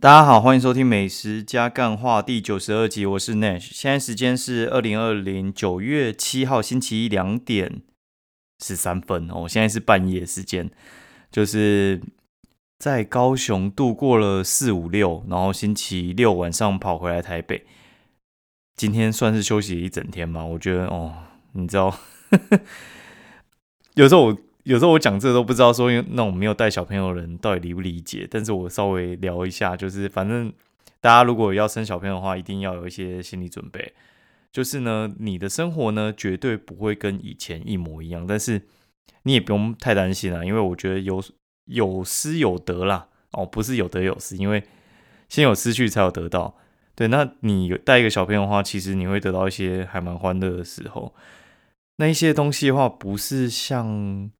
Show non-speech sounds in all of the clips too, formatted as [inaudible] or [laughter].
大家好，欢迎收听《美食加干话》第九十二集，我是 Nash。现在时间是二零二零九月七号星期一两点十三分哦，现在是半夜时间，就是在高雄度过了四五六，然后星期六晚上跑回来台北，今天算是休息一整天嘛？我觉得哦，你知道，[laughs] 有时候我。有时候我讲这都不知道说，那种没有带小朋友的人到底理不理解。但是我稍微聊一下，就是反正大家如果要生小朋友的话，一定要有一些心理准备。就是呢，你的生活呢绝对不会跟以前一模一样，但是你也不用太担心啊，因为我觉得有有失有得啦。哦，不是有得有失，因为先有失去才有得到。对，那你有带一个小朋友的话，其实你会得到一些还蛮欢乐的时候。那一些东西的话，不是像。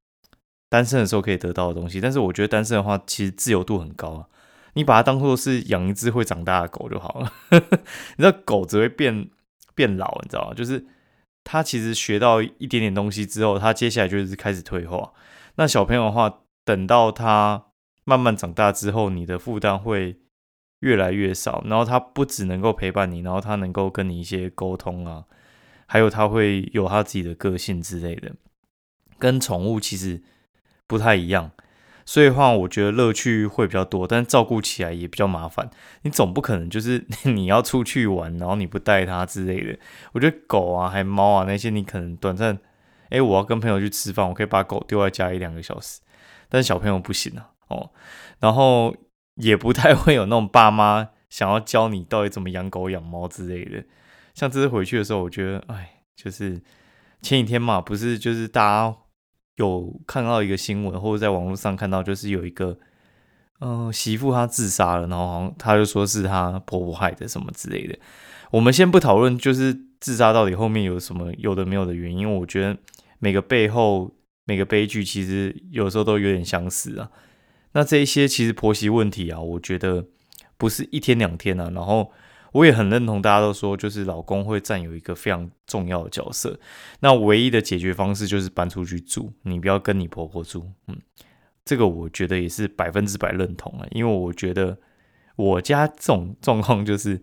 单身的时候可以得到的东西，但是我觉得单身的话，其实自由度很高啊。你把它当做是养一只会长大的狗就好了。[laughs] 你知道狗只会变变老，你知道吗？就是它其实学到一点点东西之后，它接下来就是开始退化。那小朋友的话，等到他慢慢长大之后，你的负担会越来越少。然后他不只能够陪伴你，然后他能够跟你一些沟通啊，还有他会有他自己的个性之类的。跟宠物其实。不太一样，所以话我觉得乐趣会比较多，但照顾起来也比较麻烦。你总不可能就是 [laughs] 你要出去玩，然后你不带它之类的。我觉得狗啊，还猫啊那些，你可能短暂，哎，我要跟朋友去吃饭，我可以把狗丢在家一两个小时，但小朋友不行啊，哦，然后也不太会有那种爸妈想要教你到底怎么养狗养猫之类的。像这次回去的时候，我觉得，哎，就是前几天嘛，不是就是大家。有看到一个新闻，或者在网络上看到，就是有一个，嗯，媳妇她自杀了，然后好像她就说是她婆婆害的什么之类的。我们先不讨论，就是自杀到底后面有什么有的没有的原因，我觉得每个背后每个悲剧其实有时候都有点相似啊。那这一些其实婆媳问题啊，我觉得不是一天两天啊，然后。我也很认同，大家都说就是老公会占有一个非常重要的角色。那唯一的解决方式就是搬出去住，你不要跟你婆婆住。嗯，这个我觉得也是百分之百认同啊，因为我觉得我家这种状况就是，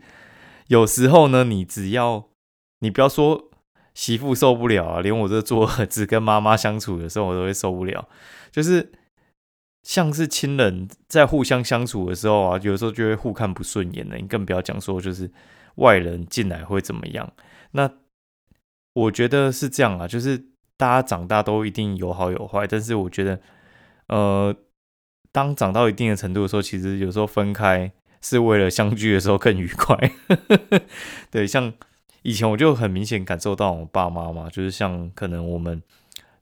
有时候呢，你只要你不要说媳妇受不了啊，连我这做儿子跟妈妈相处的时候，我都会受不了，就是。像是亲人在互相相处的时候啊，有时候就会互看不顺眼的。你更不要讲说就是外人进来会怎么样。那我觉得是这样啊，就是大家长大都一定有好有坏，但是我觉得，呃，当长到一定的程度的时候，其实有时候分开是为了相聚的时候更愉快。[laughs] 对，像以前我就很明显感受到我爸妈嘛，就是像可能我们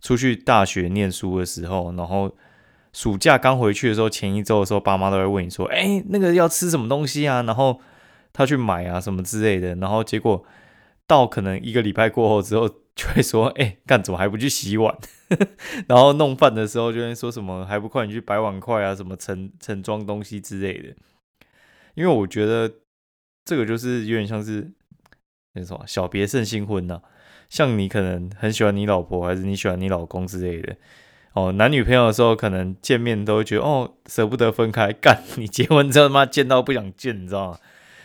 出去大学念书的时候，然后。暑假刚回去的时候，前一周的时候，爸妈都会问你说：“哎，那个要吃什么东西啊？”然后他去买啊，什么之类的。然后结果到可能一个礼拜过后之后，就会说：“ [laughs] 哎，干怎么还不去洗碗？” [laughs] 然后弄饭的时候就会说什么：“还不快你去摆碗筷啊，什么盛盛装东西之类的。”因为我觉得这个就是有点像是那什么小别胜新婚呐。像你可能很喜欢你老婆，还是你喜欢你老公之类的。哦，男女朋友的时候可能见面都会觉得哦舍不得分开，干 [laughs] 你结婚之后他妈见到不想见，你知道吗？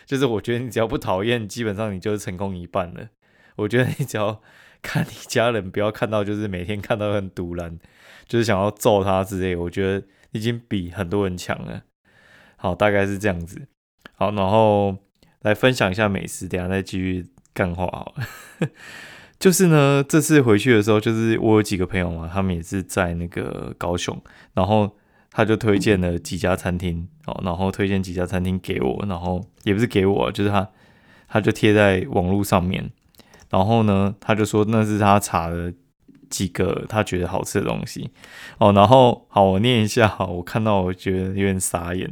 就是我觉得你只要不讨厌，基本上你就是成功一半了。我觉得你只要看你家人不要看到，就是每天看到很堵然，就是想要揍他之类，我觉得已经比很多人强了。好，大概是这样子。好，然后来分享一下美食，等下再继续干话好了。就是呢，这次回去的时候，就是我有几个朋友嘛，他们也是在那个高雄，然后他就推荐了几家餐厅，哦，然后推荐几家餐厅给我，然后也不是给我，就是他他就贴在网络上面，然后呢，他就说那是他查的几个他觉得好吃的东西，哦，然后好，我念一下，我看到我觉得有点傻眼，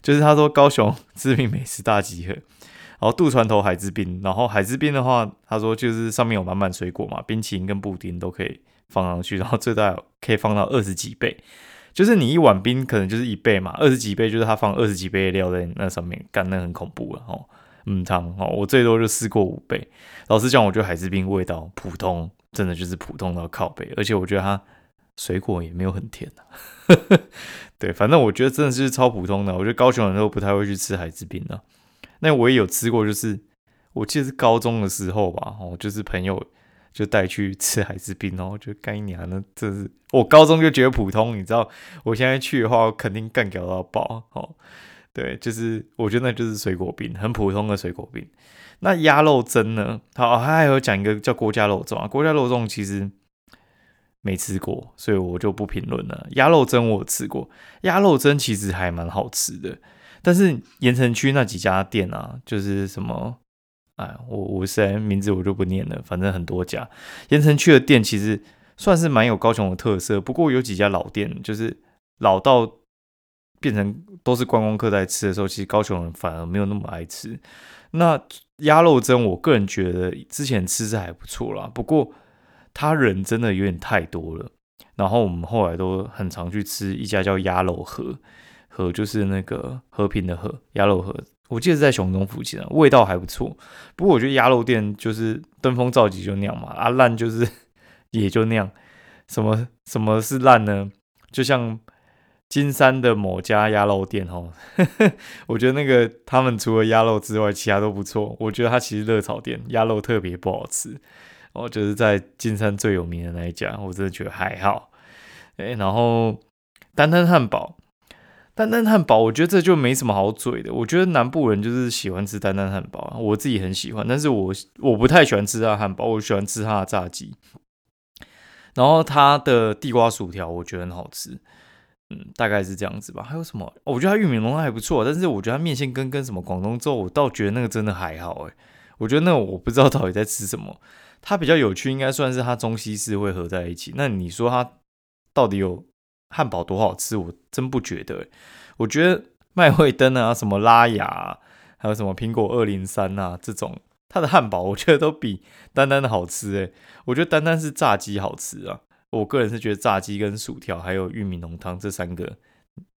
就是他说高雄 [laughs] 知名美食大集合。然后渡船头海之滨，然后海之滨的话，他说就是上面有满满水果嘛，冰淇淋跟布丁都可以放上去，然后最大可以放到二十几倍，就是你一碗冰可能就是一倍嘛，二十几倍就是他放二十几倍的料在那上面，干那很恐怖了哦。嗯，汤哦，我最多就试过五倍。老实讲，我觉得海之滨味道普通，真的就是普通到靠背，而且我觉得它水果也没有很甜啊。[laughs] 对，反正我觉得真的是超普通的。我觉得高雄人都不太会去吃海之冰的。那我也有吃过，就是我记得是高中的时候吧，哦，就是朋友就带去吃海之冰，然后就干娘呢，这是我高中就觉得普通，你知道，我现在去的话，肯定干掉到爆。哦，对，就是我觉得那就是水果冰，很普通的水果冰。那鸭肉蒸呢？好，他还有讲一个叫郭家肉粽啊，郭家肉粽其实。没吃过，所以我就不评论了。鸭肉蒸我吃过，鸭肉蒸其实还蛮好吃的。但是盐城区那几家店啊，就是什么，哎，我我虽然名字我就不念了，反正很多家盐城区的店其实算是蛮有高雄的特色。不过有几家老店，就是老到变成都是观光客在吃的时候，其实高雄人反而没有那么爱吃。那鸭肉蒸，我个人觉得之前吃是还不错啦，不过。他人真的有点太多了，然后我们后来都很常去吃一家叫鸭肉河，河就是那个和平的河，鸭肉河，我记得是在雄中附近啊，味道还不错。不过我觉得鸭肉店就是登峰造极就那样嘛，啊烂就是 [laughs] 也就那样。什么什么是烂呢？就像金山的某家鸭肉店哦，[laughs] 我觉得那个他们除了鸭肉之外，其他都不错。我觉得他其实热炒店鸭肉特别不好吃。哦，就是在金山最有名的那一家，我真的觉得还好。哎，然后丹丹汉堡，丹丹汉堡，我觉得这就没什么好嘴的。我觉得南部人就是喜欢吃丹丹汉堡，我自己很喜欢，但是我我不太喜欢吃它汉堡，我喜欢吃它的炸鸡。然后它的地瓜薯条我觉得很好吃，嗯，大概是这样子吧。还有什么？我觉得它玉米浓汤还不错，但是我觉得它面线羹跟什么广东粥，我倒觉得那个真的还好。哎，我觉得那个我不知道到底在吃什么。它比较有趣，应该算是它中西式会合在一起。那你说它到底有汉堡多好吃？我真不觉得。我觉得麦味登啊，什么拉雅，还有什么苹果二零三啊，这种它的汉堡，我觉得都比丹丹的好吃。诶，我觉得丹丹是炸鸡好吃啊。我个人是觉得炸鸡跟薯条还有玉米浓汤这三个，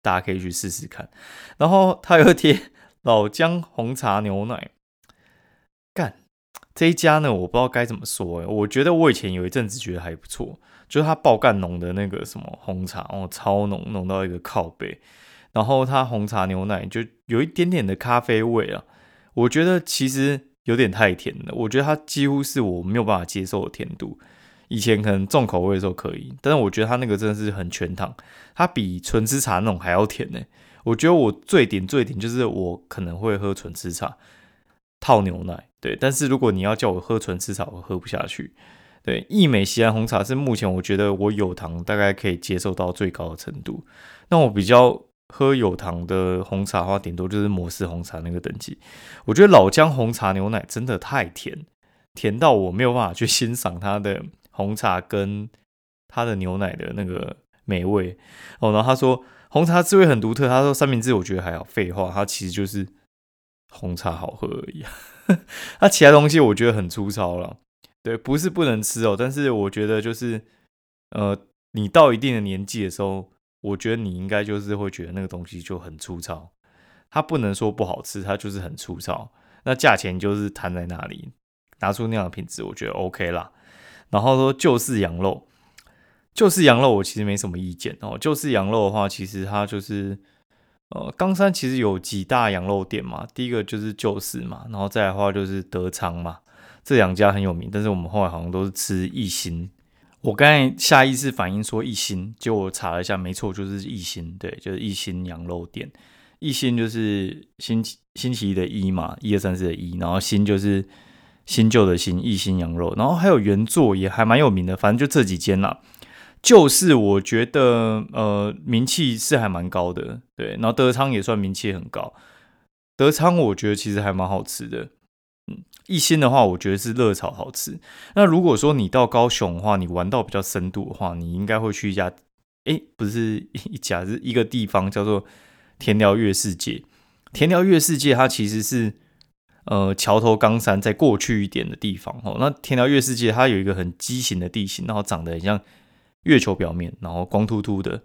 大家可以去试试看。然后它有贴老姜红茶牛奶，干。这一家呢，我不知道该怎么说哎，我觉得我以前有一阵子觉得还不错，就是它爆干浓的那个什么红茶哦，超浓浓到一个靠背，然后它红茶牛奶就有一点点的咖啡味啊，我觉得其实有点太甜了，我觉得它几乎是我没有办法接受的甜度。以前可能重口味的时候可以，但是我觉得它那个真的是很全糖，它比纯吃茶那种还要甜呢。我觉得我最顶最顶就是我可能会喝纯吃茶。套牛奶，对，但是如果你要叫我喝纯吃茶，我喝不下去。对，益美西安红茶是目前我觉得我有糖大概可以接受到最高的程度。那我比较喝有糖的红茶的话，顶多就是摩斯红茶那个等级。我觉得老姜红茶牛奶真的太甜，甜到我没有办法去 [laughs] 欣赏它的红茶跟它的牛奶的那个美味。哦，然后他说红茶滋味很独特，他说三明治我觉得还好，废话，它其实就是。红茶好喝而已，[laughs] 那其他东西我觉得很粗糙了。对，不是不能吃哦，但是我觉得就是，呃，你到一定的年纪的时候，我觉得你应该就是会觉得那个东西就很粗糙。它不能说不好吃，它就是很粗糙。那价钱就是摊在那里，拿出那样的品质，我觉得 OK 啦。然后说就是羊肉，就是羊肉我其实没什么意见哦。就是羊肉的话，其实它就是。呃，冈山其实有几大羊肉店嘛，第一个就是旧市嘛，然后再来的话就是德昌嘛，这两家很有名。但是我们后来好像都是吃一心，我刚才下意识反应说一心，就我查了一下，没错，就是一心，对，就是一心羊肉店。一心就是星期星期一的一嘛，一二三四的一，然后新就是新旧的新，一心羊肉，然后还有原作也还蛮有名的，反正就这几间啦。就是我觉得，呃，名气是还蛮高的，对。然后德昌也算名气很高，德昌我觉得其实还蛮好吃的。嗯，一心的话，我觉得是热炒好吃。那如果说你到高雄的话，你玩到比较深度的话，你应该会去一家，哎，不是一家，是一个地方叫做田寮月世界。田寮月世界它其实是呃桥头冈山再过去一点的地方哦。那田寮月世界它有一个很畸形的地形，然后长得很像。月球表面，然后光秃秃的。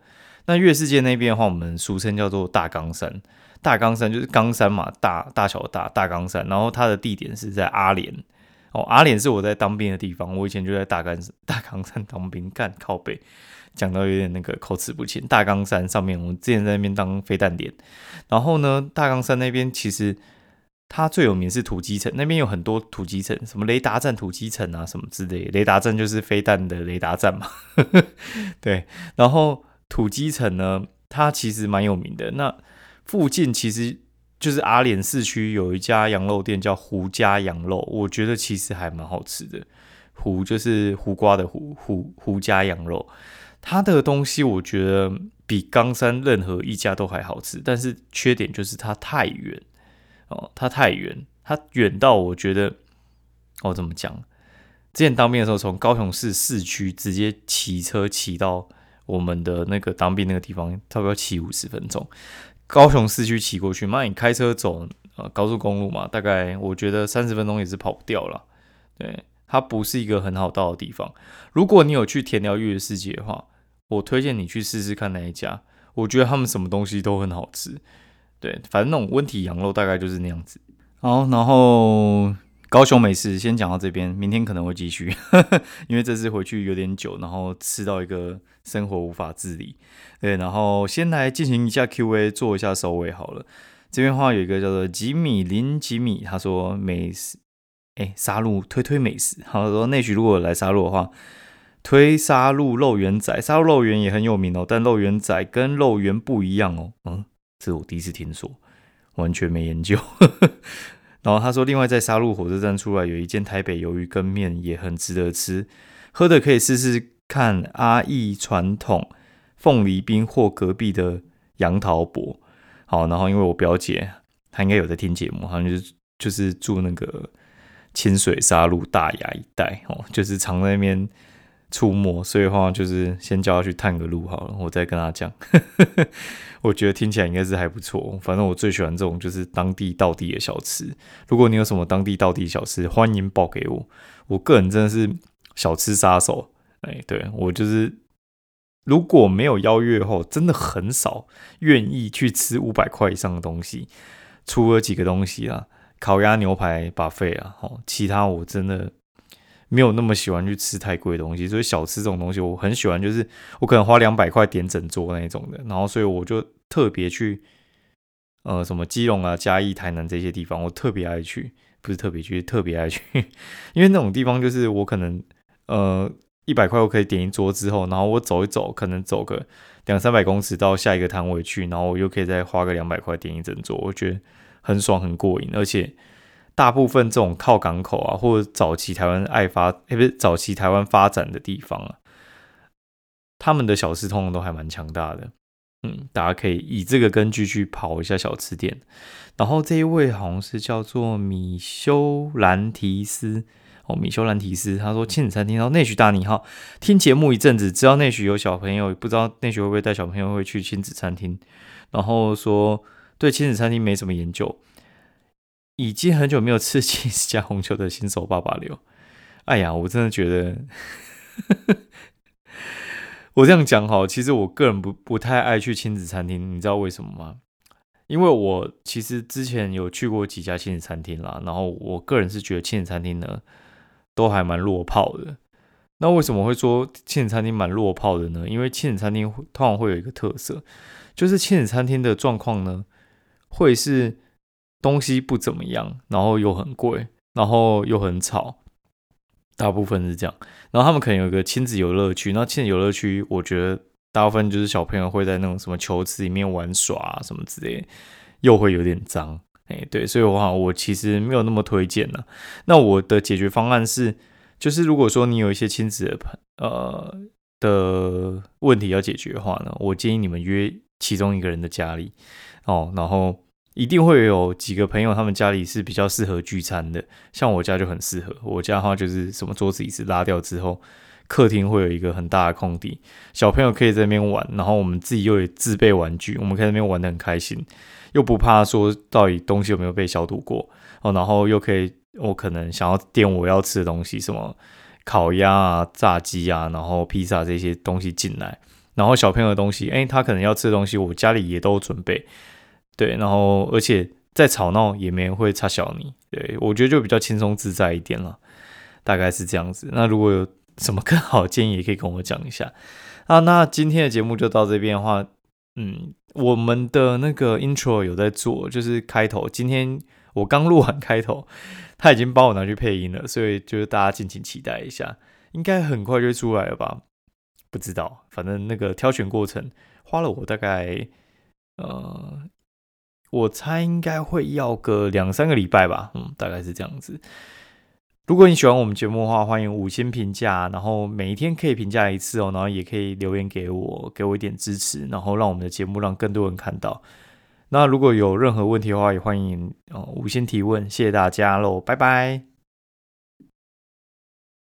那月世界那边的话，我们俗称叫做大冈山。大冈山就是冈山嘛，大大小大大冈山。然后它的地点是在阿联。哦，阿联是我在当兵的地方。我以前就在大冈大冈山当兵，干靠背。讲到有点那个口齿不清。大冈山上面，我之前在那边当飞弹点，然后呢，大冈山那边其实它最有名是土基层，那边有很多土基层，什么雷达站土基层啊，什么之类。雷达站就是飞弹的雷达站嘛，[laughs] 对。然后土基层呢，它其实蛮有名的。那附近其实。就是阿联市区有一家羊肉店叫胡家羊肉，我觉得其实还蛮好吃的。胡就是胡瓜的胡，胡胡家羊肉，它的东西我觉得比冈山任何一家都还好吃，但是缺点就是它太远哦，它太远，它远到我觉得，我怎么讲？之前当兵的时候，从高雄市市区直接骑车骑到我们的那个当兵那个地方，差不多骑五十分钟。高雄市区骑过去，那，你开车走呃高速公路嘛，大概我觉得三十分钟也是跑不掉了。对，它不是一个很好到的地方。如果你有去田寮月世界的话，我推荐你去试试看那一家，我觉得他们什么东西都很好吃。对，反正那种温体羊肉大概就是那样子。好，然后。高雄美食先讲到这边，明天可能会继续，因为这次回去有点久，然后吃到一个生活无法自理。对，然后先来进行一下 Q&A，做一下收尾好了。这边话有一个叫做吉米林吉米，他说美食，哎，沙鹿推推美食。他说内许如果来沙鹿的话，推沙鹿肉圆仔，沙鹿肉圆也很有名哦，但肉圆仔跟肉圆不一样哦。嗯，这是我第一次听说，完全没研究。[laughs] 然后他说，另外在沙鹿火车站出来有一间台北鱿鱼羹面，也很值得吃。喝的可以试试看阿义传统凤梨冰或隔壁的杨桃博。好，然后因为我表姐她应该有在听节目，好像就是就是住那个清水沙鹿大雅一带哦，就是常在那边。出没，所以的话就是先叫他去探个路好了，我再跟他讲。[laughs] 我觉得听起来应该是还不错。反正我最喜欢这种就是当地道地的小吃。如果你有什么当地道地小吃，欢迎报给我。我个人真的是小吃杀手。哎，对我就是如果没有邀约后，真的很少愿意去吃五百块以上的东西。除了几个东西啊，烤鸭、牛排、把费啊，哦，其他我真的。没有那么喜欢去吃太贵的东西，所以小吃这种东西我很喜欢，就是我可能花两百块点整桌那一种的，然后所以我就特别去，呃，什么基隆啊、嘉义、台南这些地方，我特别爱去，不是特别去，特别爱去，因为那种地方就是我可能呃一百块我可以点一桌之后，然后我走一走，可能走个两三百公尺到下一个摊位去，然后我又可以再花个两百块点一整桌，我觉得很爽很过瘾，而且。大部分这种靠港口啊，或者早期台湾爱发，哎，不是早期台湾发展的地方啊，他们的小吃通常都还蛮强大的。嗯，大家可以以这个根据去跑一下小吃店。然后这一位好像是叫做米修兰提斯哦，米修兰提斯，他说亲子餐厅。然后内许大你好，听节目一阵子，知道内许有小朋友，不知道内许会不会带小朋友会去亲子餐厅。然后说对亲子餐厅没什么研究。已经很久没有吃起司加红球的新手爸爸了。哎呀，我真的觉得，我这样讲哈，其实我个人不不太爱去亲子餐厅，你知道为什么吗？因为我其实之前有去过几家亲子餐厅啦，然后我个人是觉得亲子餐厅呢都还蛮落炮的。那为什么会说亲子餐厅蛮落炮的呢？因为亲子餐厅通常会有一个特色，就是亲子餐厅的状况呢会是。东西不怎么样，然后又很贵，然后又很吵，大部分是这样。然后他们可能有一个亲子游乐区，那亲子游乐区，我觉得大部分就是小朋友会在那种什么球池里面玩耍啊什么之类，又会有点脏。哎，对，所以的话，我其实没有那么推荐呢。那我的解决方案是，就是如果说你有一些亲子的朋呃的问题要解决的话呢，我建议你们约其中一个人的家里哦，然后。一定会有几个朋友，他们家里是比较适合聚餐的，像我家就很适合。我家的话就是什么桌子椅子拉掉之后，客厅会有一个很大的空地，小朋友可以在那边玩，然后我们自己又有自备玩具，我们可以在那边玩的很开心，又不怕说到底东西有没有被消毒过哦，然后又可以我可能想要点我要吃的东西，什么烤鸭啊、炸鸡啊，然后披萨这些东西进来，然后小朋友的东西，诶，他可能要吃的东西，我家里也都准备。对，然后而且再吵闹也没人会插小你，对我觉得就比较轻松自在一点了，大概是这样子。那如果有什么 [laughs] 更好的建议，也可以跟我讲一下。啊，那今天的节目就到这边的话，嗯，我们的那个 intro 有在做，就是开头。今天我刚录完开头，他已经帮我拿去配音了，所以就是大家敬请期待一下，应该很快就出来了吧？不知道，反正那个挑选过程花了我大概，呃，我猜应该会要个两三个礼拜吧，嗯，大概是这样子。如果你喜欢我们节目的话，欢迎五星评价，然后每一天可以评价一次哦，然后也可以留言给我，给我一点支持，然后让我们的节目让更多人看到。那如果有任何问题的话，也欢迎哦五星提问，谢谢大家喽，拜拜。